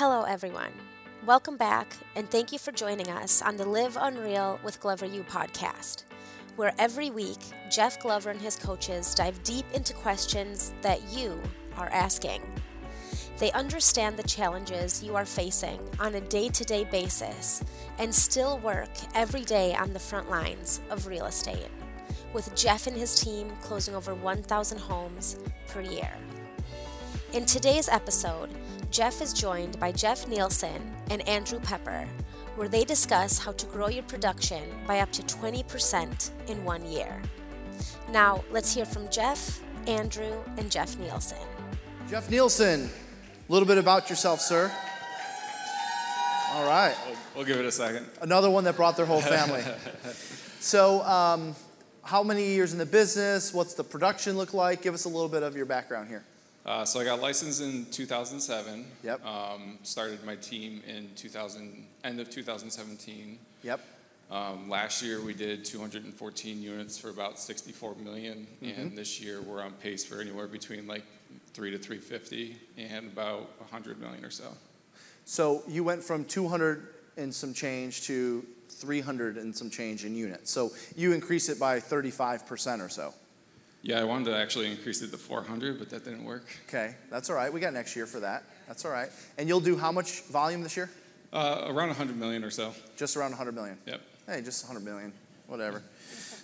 Hello, everyone. Welcome back, and thank you for joining us on the Live Unreal with Glover U podcast, where every week Jeff Glover and his coaches dive deep into questions that you are asking. They understand the challenges you are facing on a day to day basis and still work every day on the front lines of real estate, with Jeff and his team closing over 1,000 homes per year. In today's episode, Jeff is joined by Jeff Nielsen and Andrew Pepper, where they discuss how to grow your production by up to 20% in one year. Now, let's hear from Jeff, Andrew, and Jeff Nielsen. Jeff Nielsen, a little bit about yourself, sir. All right. We'll, we'll give it a second. Another one that brought their whole family. so, um, how many years in the business? What's the production look like? Give us a little bit of your background here. Uh, so I got licensed in 2007. Yep. Um, started my team in 2000, end of 2017. Yep. Um, last year we did 214 units for about 64 million, and this year we're on pace for anywhere between like three to 350 and about 100 million or so. So, you went from 200 and some change to 300 and some change in units. So, you increase it by 35% or so. Yeah, I wanted to actually increase it to 400, but that didn't work. Okay, that's all right. We got next year for that. That's all right. And you'll do how much volume this year? Uh, around 100 million or so. Just around 100 million. Yep. Hey, just 100 million, whatever.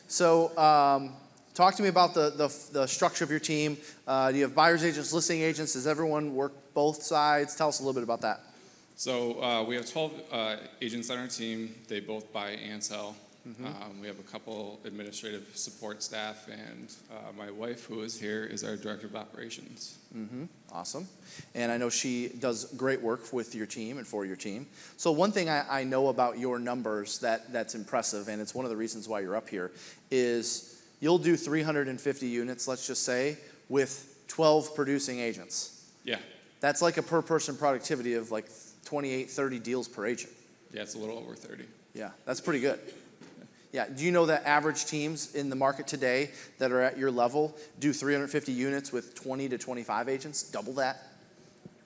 So, um, talk to me about the, the, the structure of your team. Uh, do you have buyers agents, listing agents? Does everyone work both sides? Tell us a little bit about that. So uh, we have 12 uh, agents on our team. They both buy and sell. Um, we have a couple administrative support staff, and uh, my wife, who is here, is our director of operations. Awesome. And I know she does great work with your team and for your team. So, one thing I, I know about your numbers that, that's impressive, and it's one of the reasons why you're up here, is you'll do 350 units, let's just say, with 12 producing agents. Yeah, That's like a per person productivity of like 28, 30 deals per agent. yeah, it's a little over 30. Yeah, that's pretty good. Yeah, do you know that average teams in the market today that are at your level do 350 units with 20 to 25 agents, double that,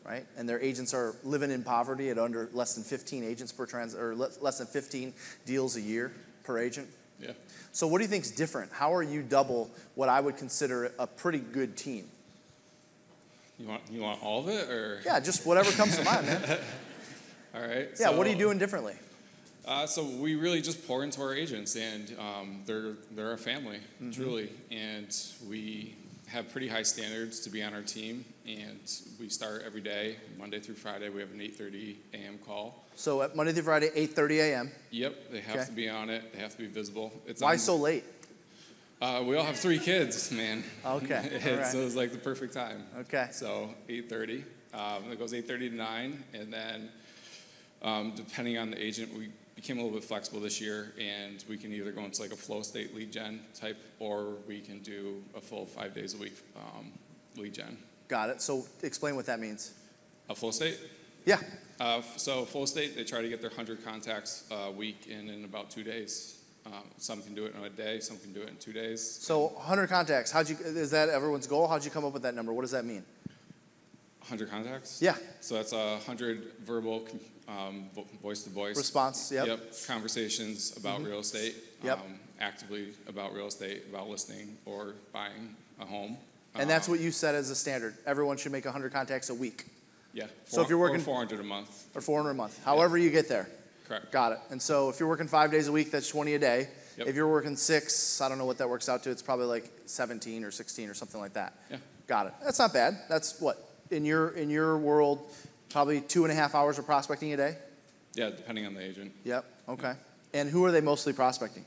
right? And their agents are living in poverty at under less than 15 agents per trans or less than 15 deals a year per agent. Yeah. So what do you think is different? How are you double what I would consider a pretty good team? You want you want all of it, or Yeah, just whatever comes to mind, man. all right? Yeah, what are you doing differently? Uh, so we really just pour into our agents, and um, they're they're a family, Mm-hmm. truly, and we have pretty high standards to be on our team. And we start every day, Monday through Friday. We have an 8:30 a.m. call. So at Monday through Friday, 8:30 a.m. Yep, they have Okay. to be on it. They have to be visible. It's Why on- so late? Uh, we all have three kids, man. Okay, right. So it's like the perfect time. Okay. So 8:30. Um, it goes 8:30 to 9, and then um, depending on the agent, we became a little bit flexible this year, and we can either go into like a flow state lead gen type, or we can do a full five days a week um, lead gen. Got it. So explain what that means. A flow state. Yeah. Uh, so flow state, they try to get their 100 contacts a week in in about two days. Um, some can do it in a day, some can do it in two days. So 100 contacts. How'd you? Is that everyone's goal? How'd you come up with that number? What does that mean? 100 contacts? Yeah. So that's a 100 verbal, um, voice to voice. Response, yep. Mm-hmm. Conversations about real estate. Yep. Um, actively about real estate, about listing or buying a home. And that's Um, what you set as a standard. Everyone should make 100 contacts a week Yeah. So if you're or working- 400 a month. or 400 a month. However you get there. Correct. Got it. And so if you're working five days a week, that's 20 a day. Yep. If you're working six, I don't know what that works out to. It's probably like 17 or 16 or something like that. Yeah. Got it. That's not bad. That's what in your in your world, probably two and a half hours of prospecting a day. Yeah, depending on the agent. Yep. Okay. And who are they mostly prospecting?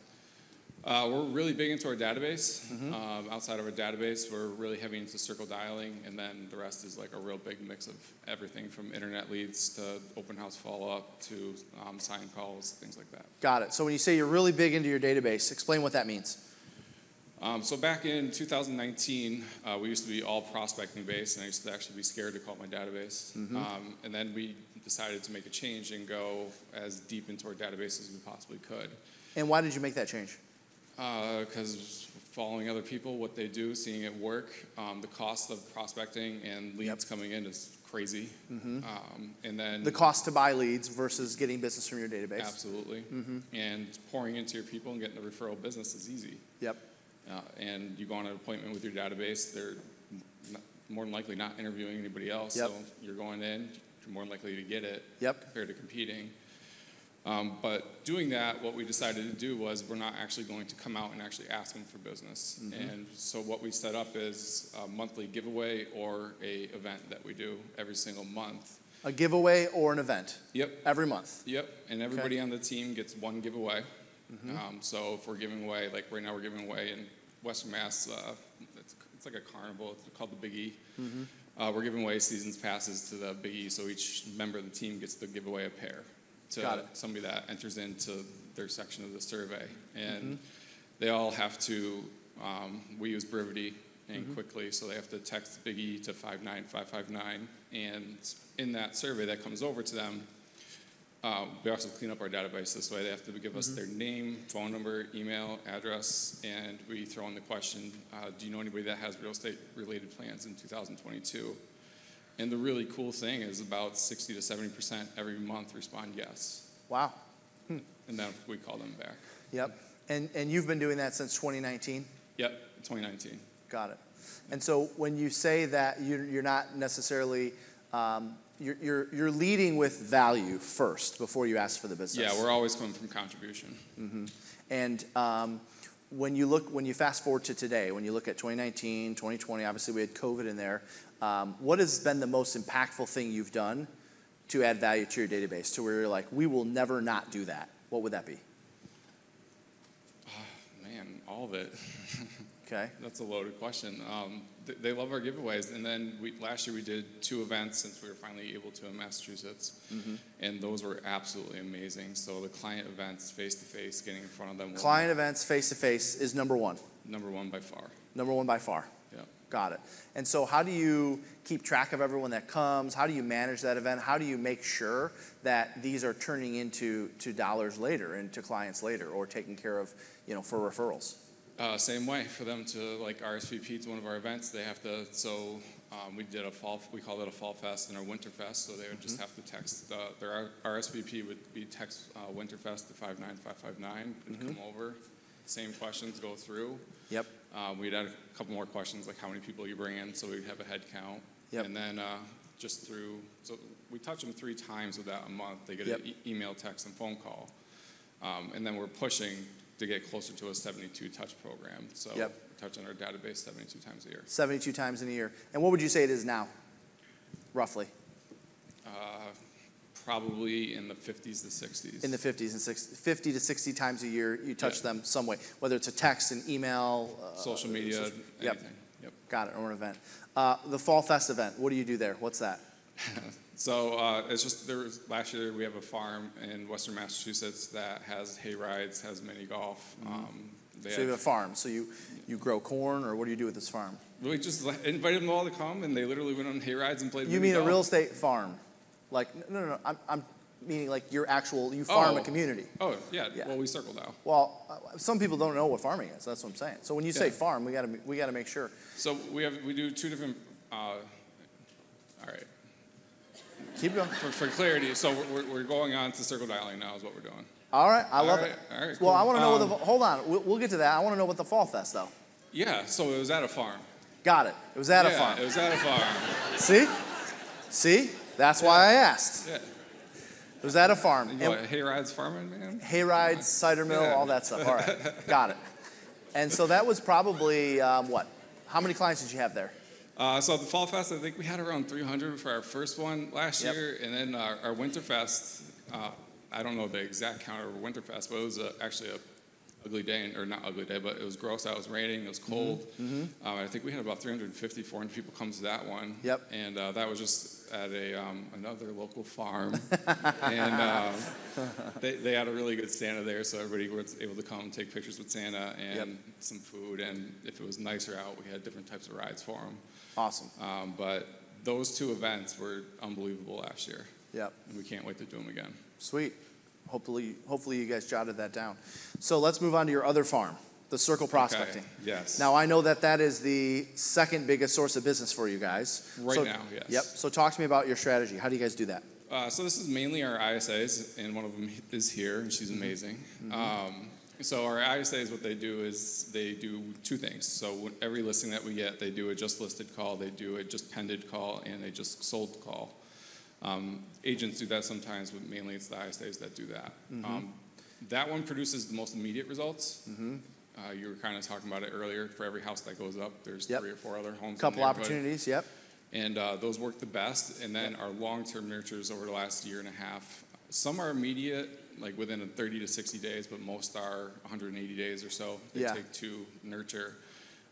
Uh, we're really big into our database. Mm-hmm. Um, outside of our database, we're really heavy into circle dialing, and then the rest is like a real big mix of everything from internet leads to open house follow up to um, sign calls, things like that. Got it. So when you say you're really big into your database, explain what that means. Um, so back in 2019, uh, we used to be all prospecting based, and I used to actually be scared to call my database. Um, and then we decided to make a change and go as deep into our database as we possibly could. And why did you make that change? Because following other people, what they do, seeing it work, um, the cost of prospecting and leads coming in is crazy. Um, and then The cost to buy leads versus getting business from your database. absolutely, and pouring into your people and getting the referral business is easy. Yep. Uh, and you go on an appointment with your database, they're n- more than likely not interviewing anybody else. Yep. So you're going in, you're more likely to get it Yep. compared to competing. Um, but doing that, what we decided to do was we're not actually going to come out and actually ask them for business. Mm-hmm. And so what we set up is a monthly giveaway or a event that we do every single month. A giveaway or an event Yep. every month. Yep, and everybody on the team gets one giveaway. Um, so if we're giving away, like right now, we're giving away in Western Mass, uh, it's, it's like a carnival. It's called the Big E. Uh, we're giving away seasons passes to the Big E, so each member of the team gets to give away a pair to somebody that enters into their section of the survey, and they all have to. Um, we use Brivity and quickly, so they have to text Big E to five nine five five nine, and in that survey that comes over to them, um, we also clean up our database this way. They have to give us their name, phone number, email, address, and we throw in the question uh, Do you know anybody that has real estate related plans in 2022? And the really cool thing is about 60 to 70% every month respond yes. Wow. And then we call them back. Yep. And, and you've been doing that since 2019? Yep, 2019. Got it. And so when you say that you're, you're not necessarily, um, you're, you're, you're leading with value first before you ask for the business. Yeah, we're always coming from contribution. And um, when you look, when you fast forward to today, when you look at 2019, 2020, obviously we had COVID in there. Um, what has been the most impactful thing you've done to add value to your database to where you're like, we will never not do that? What would that be? Oh, Man, all of it. Okay. That's a loaded question. Um, th- they love our giveaways, and then we, last year we did two events since we were finally able to in Massachusetts, mm-hmm. and those were absolutely amazing. So the client events, face to face, getting in front of them, were Client events face to face is number one, number one by far. number one by far. Yeah. Got it. And so, how do you keep track of everyone that comes? How do you manage that event? How do you make sure that these are turning into to dollars later, into clients later, or taking care of, you know, for referrals? Uh, same way for them to like RSVP to one of our events, they have to. So um, we did a fall, we called it a fall fest and a winter fest. So they would just have to text uh, their RSVP would be text uh, winterfest to five nine five five nine and come over. Same questions go through. Yep. Uh, we'd add a couple more questions like how many people you bring in, so we'd have a head count. Yep. And then uh, just through, so we touch them three times with that a month. They get Yep. an e- email, text, and phone call. Um, and then we're pushing to get closer to a 72 touch program. So Yep. touch on our database 72 times a year. 72 times in a year. And what would you say it is now, roughly? Uh, probably in the 50s to 60s. In the 50s and 60, 50 to 60 times a year, you touch Yeah. them some way, whether it's a text, an email, uh, social media, social- Yep. anything. Yep. Got it, or an event. Uh, the Fall Fest event, what do you do there? What's that? So uh, it's just there was last year we have a farm in Western Massachusetts that has hay rides, has mini golf. Um, they Mm-hmm. So you have a farm. So you, you grow corn, or what do you do with this farm? we just invited them all to come, and they literally went on hay rides and played. You mean a real estate farm? Like, no, no, no. I'm, I'm meaning like your actual, you farm a Oh. community. Oh yeah. Yeah. Well, we circle now. Well, uh, some people don't know what farming is. That's what I'm saying. So when you say farm, we got to we got to make sure. So we have we do two different. Uh. Keep going. For, for clarity, so we're, we're going on to circle dialing now is what we're doing. All right, I All love right, it. all right, Well, I want to know what Um, the hold on. We'll, we'll get to that. I want to know what the fall fest though. Yeah. So it was at a farm. Got it. It was at a farm. It was at a farm. See, see, that's why I asked. Yeah. It was at a farm. You know, hay rides farming, man. hay rides, cider mill, Yeah. all that stuff. All right, got it. And so that was probably um, what? How many clients did you have there? Uh, so the Fall Fest, I think we had around 300 for our first one last Yep. year, and then our, our Winter Fest. Uh, I don't know the exact count of Winter Fest, but it was a, actually a ugly day, or not ugly day, but it was gross out. It was raining. It was cold. Um, I think we had about 350, 400 people come to that one. Yep. And uh, that was just at a um, another local farm, and uh, they, they had a really good Santa there, so everybody was able to come and take pictures with Santa and Yep. some food. And if it was nicer out, we had different types of rides for them. Awesome. Um, but those two events were unbelievable last year, Yep. and we can't wait to do them again. Sweet. Hopefully, hopefully you guys jotted that down. So let's move on to your other farm, the circle prospecting. yes. Now I know that that is the second biggest source of business for you guys. Right So- now, yes. Yep. So talk to me about your strategy. How do you guys do that? Uh, so this is mainly our ISAs, and one of them is here, and she's Mm-hmm. amazing. Um, so our ISAs, what they do is they do two things. So every listing that we get, they do a just listed call, they do a just pended call, and a just sold call. Um, agents do that sometimes, but mainly it's the ISAs that do that. Mm-hmm. Um, that one produces the most immediate results. Uh, you were kind of talking about it earlier. For every house that goes up, there's Yep. three or four other homes. Couple opportunities. Yep. and uh, those work the best. And then our long-term nurtures over the last year and a half, some are immediate, like within a 30 to 60 days, but most are 180 days or so. They Yeah. take to nurture,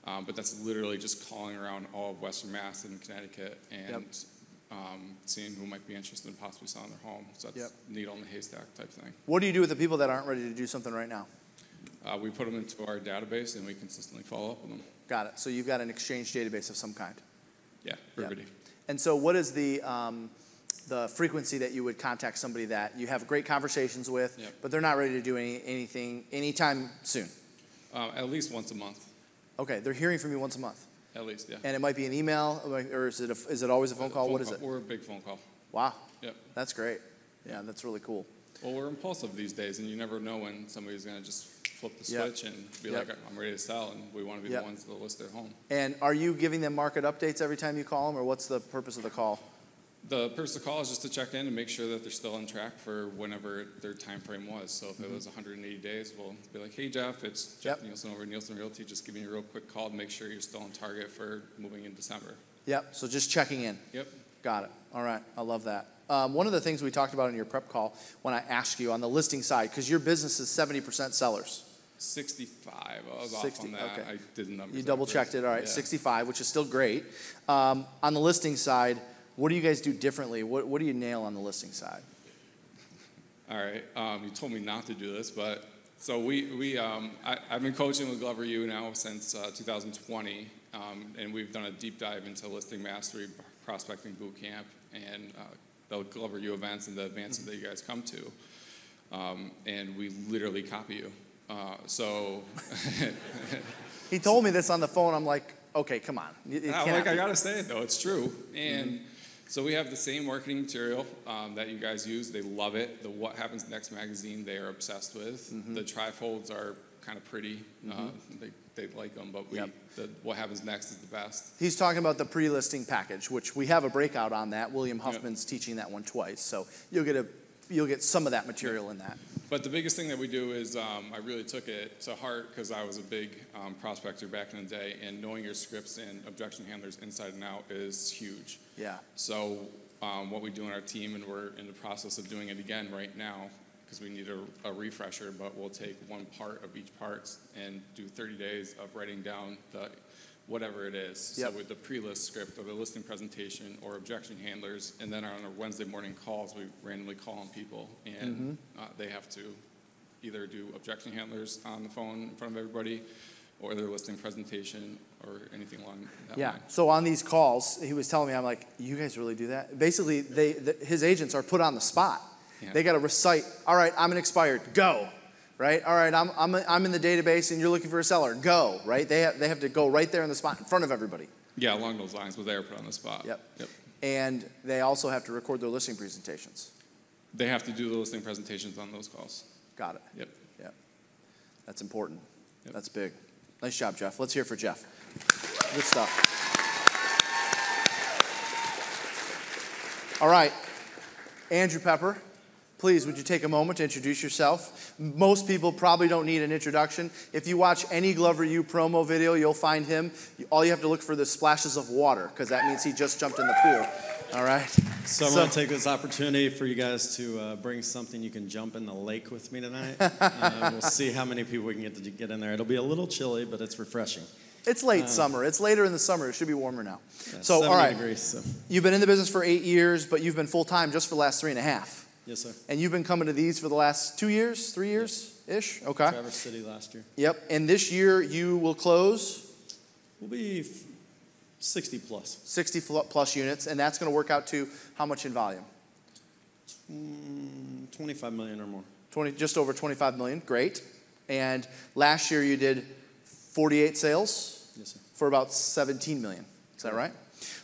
um, but that's literally just calling around all of Western Mass and Connecticut and um, seeing who might be interested in possibly selling their home. So that's Yep. needle in the haystack type thing. What do you do with the people that aren't ready to do something right now? Uh, we put them into our database and we consistently follow up with them. Got it. So you've got an exchange database of some kind. Yeah, everybody. And so, what is the um, the frequency that you would contact somebody that you have great conversations with, Yep. but they're not ready to do any, anything anytime soon? Uh, at least once a month, Okay, they're hearing from you once a month, at least, yeah. and it might be an email, or is it a, is it always a phone call? What is it? We're a big phone call. Wow, Yep. that's great. Yeah, that's really cool. Well, we're impulsive these days, and you never know when somebody's going to just flip the Yep. switch and be Yep. like, "I'm ready to sell," and we want to be Yep. the ones that list their home. And are you giving them market updates every time you call them, or what's the purpose of the call? The purpose of the call is just to check in and make sure that they're still on track for whenever their time frame was. So if it was 180 days, we'll be like, "Hey Jeff, it's Jeff Mm-hmm. Yep. Nielsen over at Nielsen Realty. Just giving you a real quick call to make sure you're still on target for moving in December." Yep. So just checking in. Yep. Got it. All right. I love that. Um, one of the things we talked about in your prep call when I asked you on the listing side, because your business is 70% sellers. 65. I was 60, off on that. okay. I did the numbers. You double checked it. All right. Yeah. 65, which is still great. Um, on the listing side, what do you guys do differently? What, what do you nail on the listing side? All right. Um, you told me not to do this, but so we, we um, I, I've been coaching with Glover U now since uh, 2020, um, and we've done a deep dive into listing mastery, prospecting boot camp, and uh, the Glover U events and the advances that you guys come to. Um, and we literally copy you. Uh, so He told me this on the phone. I'm like, okay, come on. It- it I'm like, I gotta say it though, it's true. And so we have the same marketing material um, that you guys use. They love it. The What Happens Next magazine, they are obsessed with. The trifolds are kind of pretty. Uh, they, they like them, but we, Yep. the What Happens Next is the best. He's talking about the pre-listing package, which we have a breakout on that. William Huffman's teaching that one twice, so you'll get a you'll get some of that material in that. But the biggest thing that we do is um, I really took it to heart because I was a big um, prospector back in the day, and knowing your scripts and objection handlers inside and out is huge. Yeah. So um, what we do in our team, and we're in the process of doing it again right now, because we need a, a refresher. But we'll take one part of each part and do 30 days of writing down the whatever it is. Yep. So with the pre-list script or the listing presentation or objection handlers, and then on our Wednesday morning calls, we randomly call on people, and Mm-hmm. uh, they have to either do objection handlers on the phone in front of everybody, or their listing presentation, or anything along that Yeah. line. So on these calls, he was telling me, I'm like, you guys really do that? Basically, they the, his agents are put on the spot. Yeah. They got to recite. All right, I'm an expired. Go. Right. All right, I'm I'm I'm in the database, and you're looking for a seller. Go. Right. They have, they have to go right there in the spot in front of everybody. Yeah, along those lines, but they are put on the spot. Yep. Yep. And they also have to record their listing presentations. They have to do the listing presentations on those calls. Got it. Yep. Yep. That's important. Yep. That's big. Nice job, Jeff. Let's hear for Jeff. Good stuff. All right. Andrew Pepper, please would you take a moment to introduce yourself? Most people probably don't need an introduction. If you watch any Glover U promo video, you'll find him. All you have to look for the splashes of water because that means he just jumped in the pool. All right. So I'm going to take this opportunity for you guys to uh, bring something you can jump in the lake with me tonight. uh, we'll see how many people we can get to get in there. It'll be a little chilly, but it's refreshing. It's late summer. It's later in the summer. It should be warmer now. Yeah, so, all right. degrees. So. You've been in the business for eight years, but you've been full time just for the last three and a half. Yes, sir. And you've been coming to these for the last two years, three years ish? Okay. Traverse City last year. Yep. And this year you will close We'll be 60 plus. 60 plus units, and that's going to work out to how much in volume? Mm, 25 million or more. 20, just over 25 million. Great. And last year you did 48 sales Yes, sir. for about 17 million. Is that right?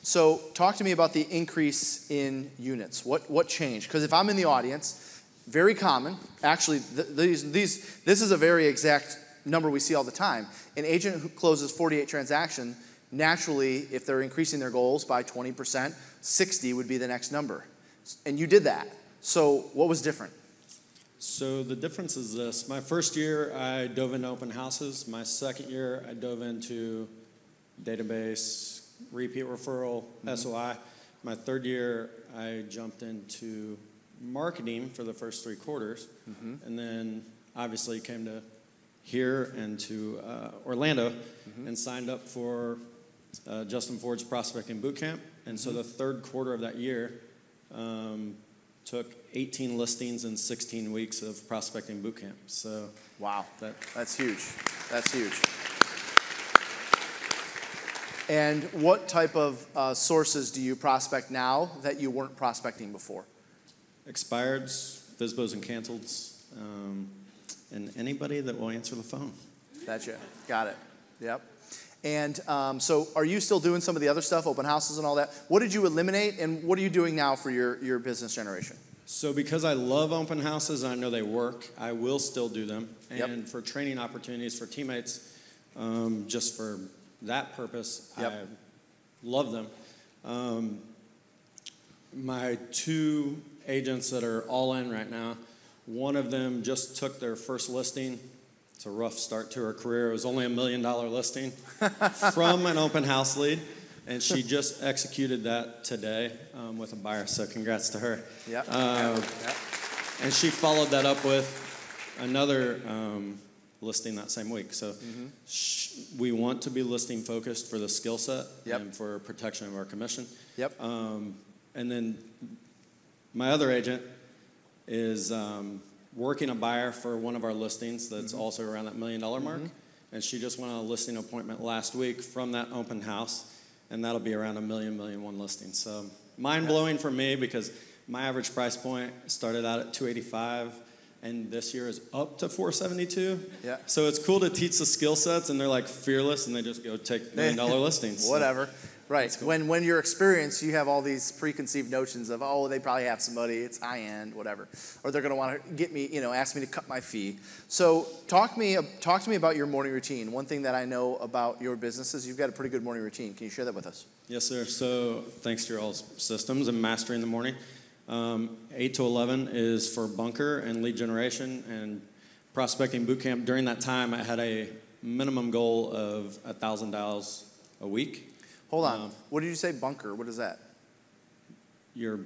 So, talk to me about the increase in units. What what changed? Because if I'm in the audience, very common. Actually, th- these these this is a very exact number we see all the time. An agent who closes 48 transaction, naturally, if they're increasing their goals by 20%, 60 would be the next number. And you did that. So, what was different? So the difference is this. My first year, I dove into open houses. My second year, I dove into database, repeat referral, SOI. My third year, I jumped into marketing for the first three quarters. And then obviously came to here and to uh, Orlando and signed up for uh, Justin Ford's prospecting boot camp. And so the third quarter of that year, um, took 18 listings and 16 weeks of prospecting boot camp. So Wow, that that's huge. That's huge. And what type of uh, sources do you prospect now that you weren't prospecting before? expireds, FISBOs and canceleds, um, and anybody that will answer the phone. That's it. Got it. Yep. And um, so, are you still doing some of the other stuff, open houses and all that? What did you eliminate, and what are you doing now for your, your business generation? So because I love open houses and I know they work, I will still do them. Yep. And for training opportunities for teammates, um, just for that purpose, Yep. I love them. Um, my two agents that are all in right now, one of them just took their first listing. It's a rough start to her career. It was only a million dollar listing from an open house lead. And she just executed that today um, with a buyer. So congrats to her. Yep. Uh, Yep. and she followed that up with another um, listing that same week. So Mm-hmm. sh- we want to be listing focused for the skill set Yep. and for protection of our commission. Yep. Um, and then my other agent is um, working a buyer for one of our listings that's Mm-hmm. also around that million dollar mark. And she just went on a listing appointment last week from that open house, and that'll be around a million, million one listing. So mind blowing for me because my average price point started out at 285 and this year is up to 472. Yeah. So it's cool to teach the skill sets and they're like fearless and they just go take million dollar listings. So- Whatever. Right. When when you're experienced, you have all these preconceived notions of oh they probably have somebody it's high end whatever, or they're going to want to get me you know ask me to cut my fee. So talk me talk to me about your morning routine. One thing that I know about your business is you've got a pretty good morning routine. Can you share that with us? Yes, sir. So thanks to your all's systems and mastering the morning. Um, 8 to 11 is for bunker and lead generation and prospecting boot camp. During that time, I had a minimum goal of $1,000 a week. Hold on. Um, what did you say? Bunker. What is that? You're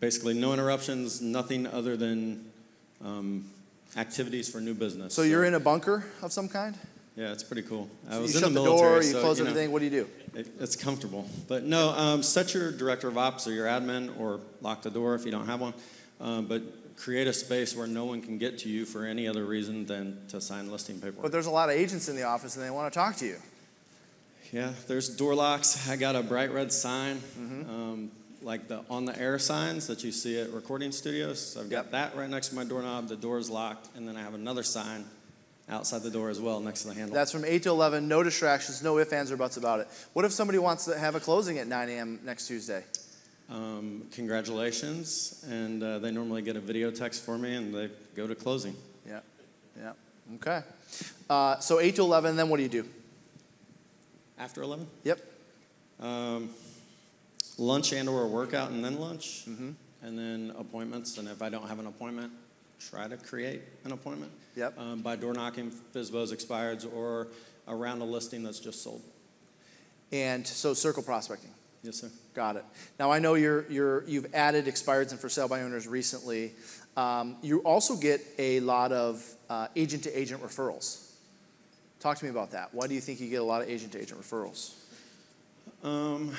basically no interruptions, nothing other than um, activities for new business. So you're in a bunker of some kind. Yeah, it's pretty cool. I So was you in shut the the, door. You so, close you know, everything. What do you do? It, it's comfortable. But no, um, set your director of ops or your admin or lock the door if you don't have one. Um, but create a space where no one can get to you for any other reason than to sign listing paperwork. But there's a lot of agents in the office and they want to talk to you. yeah, there's door locks. I got a bright red sign, Mm-hmm. um, like the on the air signs that you see at recording studios. So I've got Yep. that right next to my doorknob. The door is locked, and then I have another sign outside the door as well next to the handle. That's from 8 to 11. No distractions. No ifs, ands, or buts about it. What if somebody wants to have a closing at 9 a.m. next Tuesday? Um, congratulations, and uh, they normally get a video text for me, and they go to closing. Yeah. Yeah. Okay. Uh, so 8 to 11, then what do you do? After 11? Yep. Um, lunch and or a workout and then lunch, Mm-hmm. and then appointments. And if I don't have an appointment, try to create an appointment. Yep. Um, by door knocking, FISBOs, expireds, or around a listing that's just sold. And so circle prospecting. Yes, sir. Got it. Now I know you're, you're, you've added expireds and for sale by owners recently. Um, you also get a lot of agent to agent referrals. Talk to me about that. Why do you think you get a lot of agent to agent referrals? Um,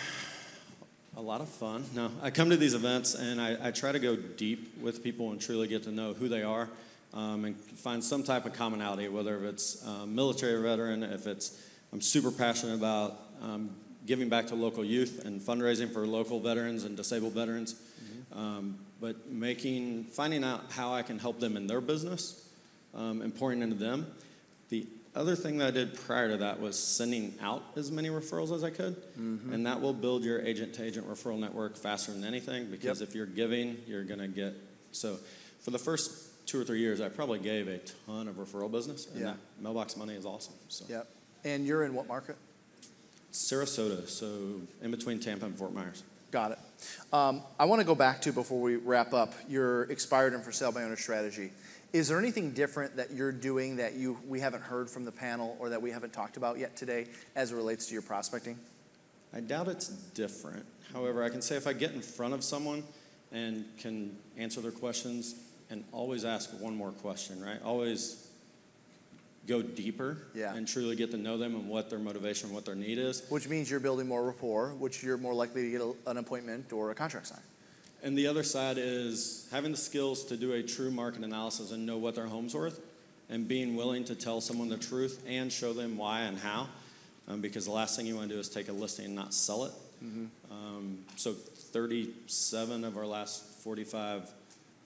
a lot of fun. No, I come to these events and I, I try to go deep with people and truly get to know who they are um, and find some type of commonality, whether it's um, military veteran, if it's I'm super passionate about um, giving back to local youth and fundraising for local veterans and disabled veterans, um, but making finding out how I can help them in their business um, and pouring into them. The other thing that I did prior to that was sending out as many referrals as I could, Mm-hmm. and that will build your agent to agent referral network faster than anything. Because Yep. if you're giving, you're gonna get. So, for the first two or three years, I probably gave a ton of referral business, and Yeah. that mailbox money is awesome. So, Yep. And you're in what market? Sarasota, so in between Tampa and Fort Myers. Got it. Um, I want to go back to before we wrap up your expired and for sale by owner strategy. Is there anything different that you're doing that you we haven't heard from the panel or that we haven't talked about yet today as it relates to your prospecting? I doubt it's different. However, I can say if I get in front of someone and can answer their questions and always ask one more question, right? Always go deeper Yeah. and truly get to know them and what their motivation, what their need is. Which means you're building more rapport, which you're more likely to get a, an appointment or a contract signed. And the other side is having the skills to do a true market analysis and know what their home's worth and being willing to tell someone the truth and show them why and how. Um, because the last thing you want to do is take a listing and not sell it. Um, so 37 of our last 45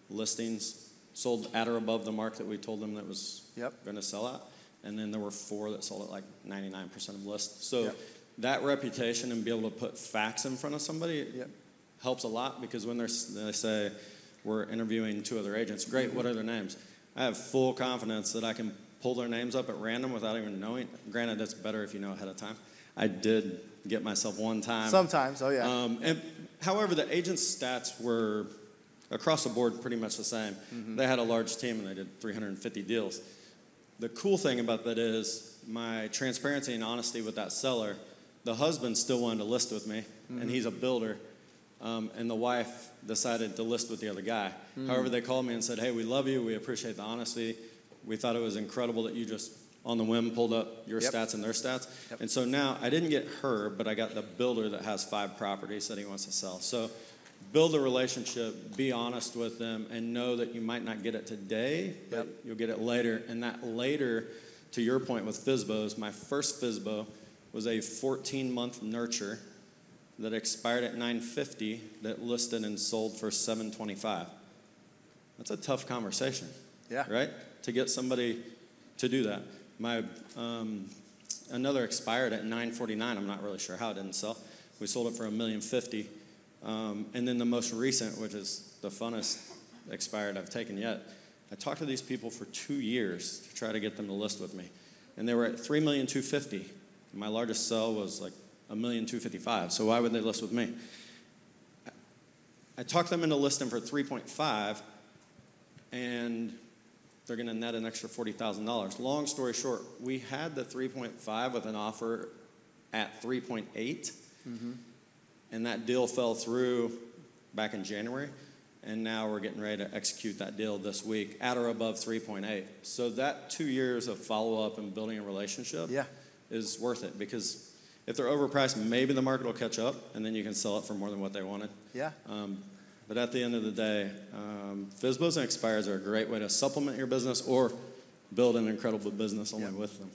listings sold at or above the mark that we told them that was Yep. going to sell at. And then there were four that sold at like 99% of list. So Yep. that reputation and be able to put facts in front of somebody Yep. helps a lot because when they're, they say we're interviewing two other agents, great, what are their names? I have full confidence that I can pull their names up at random without even knowing. Granted, it's better if you know ahead of time. I did get myself one time. Sometimes, oh yeah. Um, and however, the agents' stats were across the board pretty much the same. Mm-hmm. They had a large team and they did 350 deals. The cool thing about that is my transparency and honesty with that seller. The husband still wanted to list with me, Mm-hmm. and he's a builder. Um, and the wife decided to list with the other guy. Mm. However, they called me and said, "Hey, we love you. We appreciate the honesty. We thought it was incredible that you just on the whim pulled up your Yep. stats and their stats." Yep. And so now I didn't get her, but I got the builder that has five properties that he wants to sell. So build a relationship, be honest with them, and know that you might not get it today, but Yep. you'll get it later. And that later, to your point with FISBOs, my first FISBO was a 14 month nurture that expired at 950 that listed and sold for 725. That's a tough conversation. Yeah. Right? To get somebody to do that. My um, another expired at 949. I'm not really sure how it didn't sell. We sold it for a million fifty. Um, and then the most recent, which is the funnest expired I've taken yet, I talked to these people for two years to try to get them to list with me, and they were at three million two fifty. My largest sell was like a million two fifty five. So why would they list with me? I talked them into listing for 3.5, and they're going to net an extra $40,000. Long story short, we had the 3.5 with an offer at 3.8, and that deal fell through back in January, and now we're getting ready to execute that deal this week at or above 3.8. So that two years of follow up and building a relationship Yeah. is worth it because if they're overpriced, maybe the market will catch up, and then you can sell it for more than what they wanted. yeah. Um, but at the end of the day, um, FISBOs and expires are a great way to supplement your business or build an incredible business along Yeah. with them.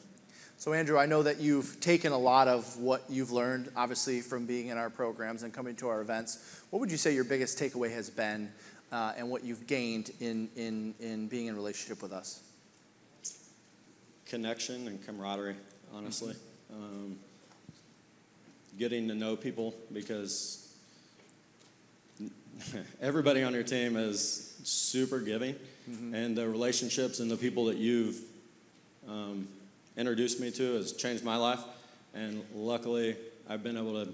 So, Andrew, I know that you've taken a lot of what you've learned, obviously, from being in our programs and coming to our events. What would you say your biggest takeaway has been uh, and what you've gained in, in, in being in relationship with us? Connection and camaraderie, honestly. Um, getting to know people because everybody on your team is super giving, and the relationships and the people that you've um, introduced me to has changed my life. And luckily, I've been able to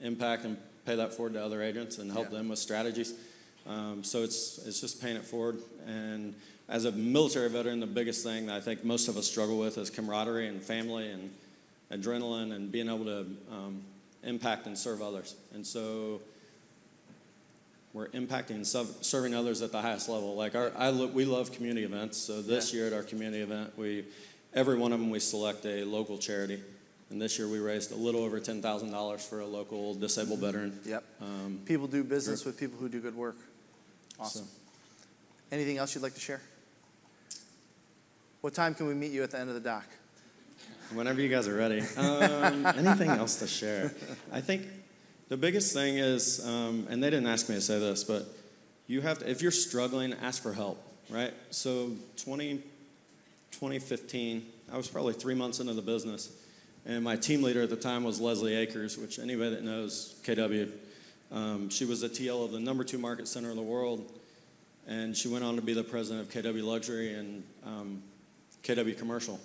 impact and pay that forward to other agents and help Yeah. them with strategies. Um, so it's it's just paying it forward. And as a military veteran, the biggest thing that I think most of us struggle with is camaraderie and family and adrenaline and being able to um, impact and serve others. And so we're impacting and sub- serving others at the highest level. Like our, I lo- we love community events. So this Yeah. year at our community event, we every one of them we select a local charity. And this year we raised a little over ten thousand dollars for a local disabled veteran. Yep. Um, People do business with people who do good work. Awesome. Anything else you'd like to share? What time can we meet you at the end of the dock? Whenever you guys are ready. Um, anything else to share? I think the biggest thing is, um, and they didn't ask me to say this, but you have to, if you're struggling, ask for help, right? So 20, 2015. I was probably three months into the business. And my team leader at the time was Leslie Akers, which anybody that knows KW, um, she was the TL of the number two market center in the world. And she went on to be the president of KW Luxury and um, KW Commercial.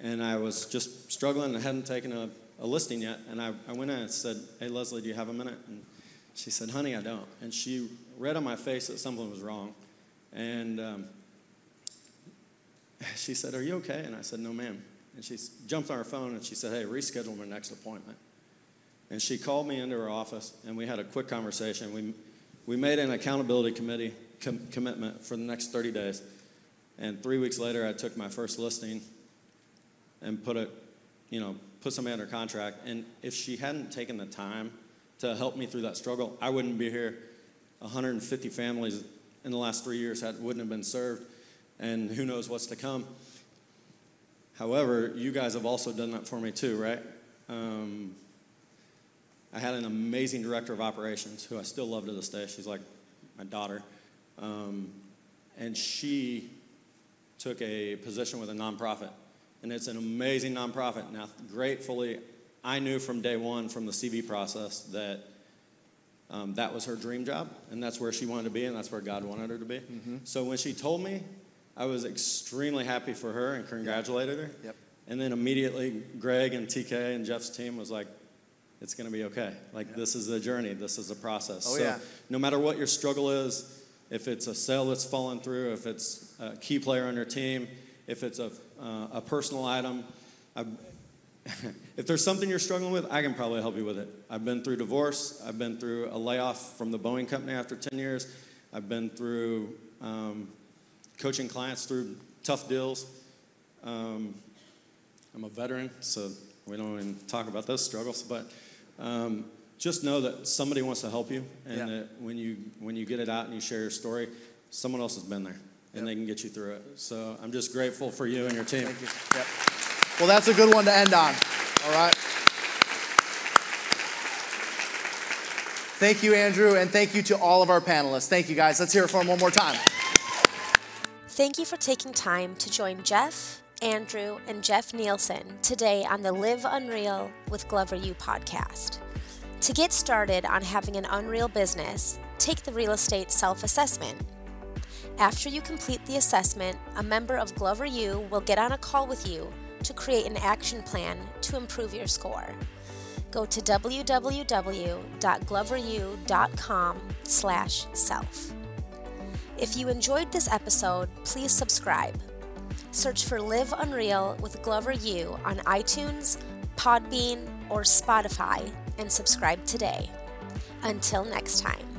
And I was just struggling and hadn't taken a, a listing yet. And I, I went in and said, Hey, Leslie, do you have a minute? And she said, Honey, I don't. And she read on my face that something was wrong. And um, she said, Are you okay? And I said, No, ma'am. And she jumped on her phone and she said, Hey, reschedule my next appointment. And she called me into her office and we had a quick conversation. We, we made an accountability committee com- commitment for the next 30 days. And three weeks later, I took my first listing and put it, you know, put somebody under contract. And if she hadn't taken the time to help me through that struggle, I wouldn't be here. 150 families in the last three years had, wouldn't have been served, and who knows what's to come. However, you guys have also done that for me too, right? Um, I had an amazing director of operations who I still love to this day. She's like my daughter. Um, and she took a position with a nonprofit. And it's an amazing nonprofit. Now, gratefully, I knew from day one from the CV process that um, that was her dream job, and that's where she wanted to be, and that's where God wanted her to be. Mm-hmm. So when she told me I was extremely happy for her and congratulated her. Yep. And then immediately, Greg and TK and Jeff's team was like, it's going to be okay. Like, yep. this is a journey, this is a process. Oh, so, yeah. no matter what your struggle is, if it's a sale that's fallen through, if it's a key player on your team, if it's a, uh, a personal item, if there's something you're struggling with, I can probably help you with it. I've been through divorce, I've been through a layoff from the Boeing company after 10 years, I've been through um, coaching clients through tough deals. Um, I'm a veteran, so we don't even talk about those struggles, but um, just know that somebody wants to help you, and yeah. that when you when you get it out and you share your story, someone else has been there, and yep. they can get you through it. So I'm just grateful for you and your team. Thank you. Yep. Well, that's a good one to end on. All right. Thank you, Andrew, and thank you to all of our panelists. Thank you, guys. Let's hear it for them one more time. Thank you for taking time to join Jeff, Andrew, and Jeff Nielsen today on the Live Unreal with Glover U podcast. To get started on having an unreal business, take the real estate self assessment. After you complete the assessment, a member of Glover U will get on a call with you to create an action plan to improve your score. Go to www.gloveru.com/self. If you enjoyed this episode, please subscribe. Search for Live Unreal with Glover U on iTunes, Podbean, or Spotify and subscribe today. Until next time.